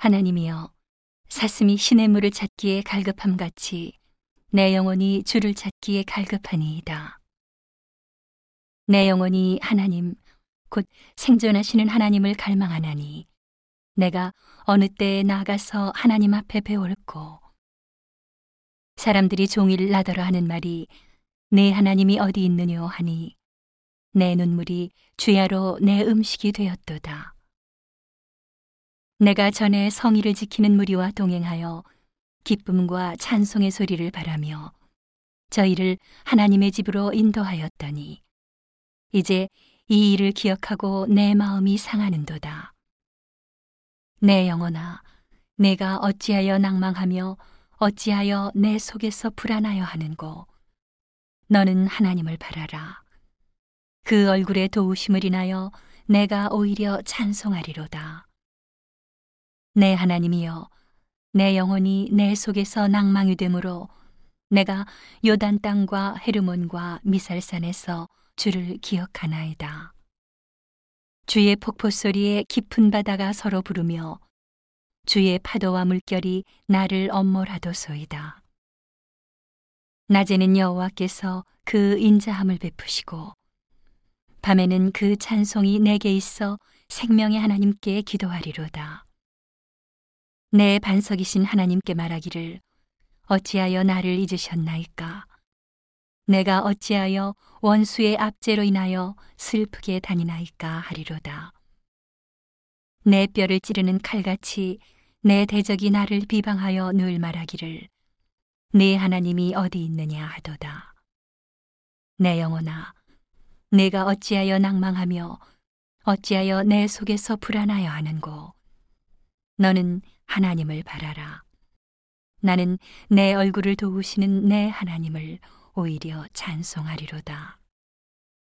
하나님이여 사슴이 신의 물을 찾기에 갈급함 같이 내 영혼이 주를 찾기에 갈급하니이다. 내 영혼이 하나님 곧 생존하시는 하나님을 갈망하나니 내가 어느 때에 나가서 하나님 앞에 배울고 사람들이 종일 나더러 하는 말이 내 하나님이 어디 있느뇨 하니 내 눈물이 주야로 내 음식이 되었도다. 내가 전에 성의를 지키는 무리와 동행하여 기쁨과 찬송의 소리를 바라며 저희를 하나님의 집으로 인도하였더니 이제 이 일을 기억하고 내 마음이 상하는도다. 내 영혼아, 내가 어찌하여 낭망하며 어찌하여 내 속에서 불안하여 하는고. 너는 하나님을 바라라. 그 얼굴의 도우심을 인하여 내가 오히려 찬송하리로다. 내 하나님이여, 내 영혼이 내 속에서 낭망이 되므로 내가 요단 땅과 헤르몬과 미살산에서 주를 기억하나이다. 주의 폭포 소리에 깊은 바다가 서로 부르며 주의 파도와 물결이 나를 엄몰하도소이다. 낮에는 여호와께서 그 인자함을 베푸시고 밤에는 그 찬송이 내게 있어 생명의 하나님께 기도하리로다. 내 반석이신 하나님께 말하기를 어찌하여 나를 잊으셨나이까? 내가 어찌하여 원수의 압제로 인하여 슬프게 다니나이까 하리로다. 내 뼈를 찌르는 칼같이 내 대적이 나를 비방하여 늘 말하기를 내 하나님이 어디 있느냐 하도다. 내 영혼아, 내가 어찌하여 낭망하며 어찌하여 내 속에서 불안하여 하는고. 너는 하나님을 바라라. 나는 내 얼굴을 도우시는 내 하나님을 오히려 찬송하리로다.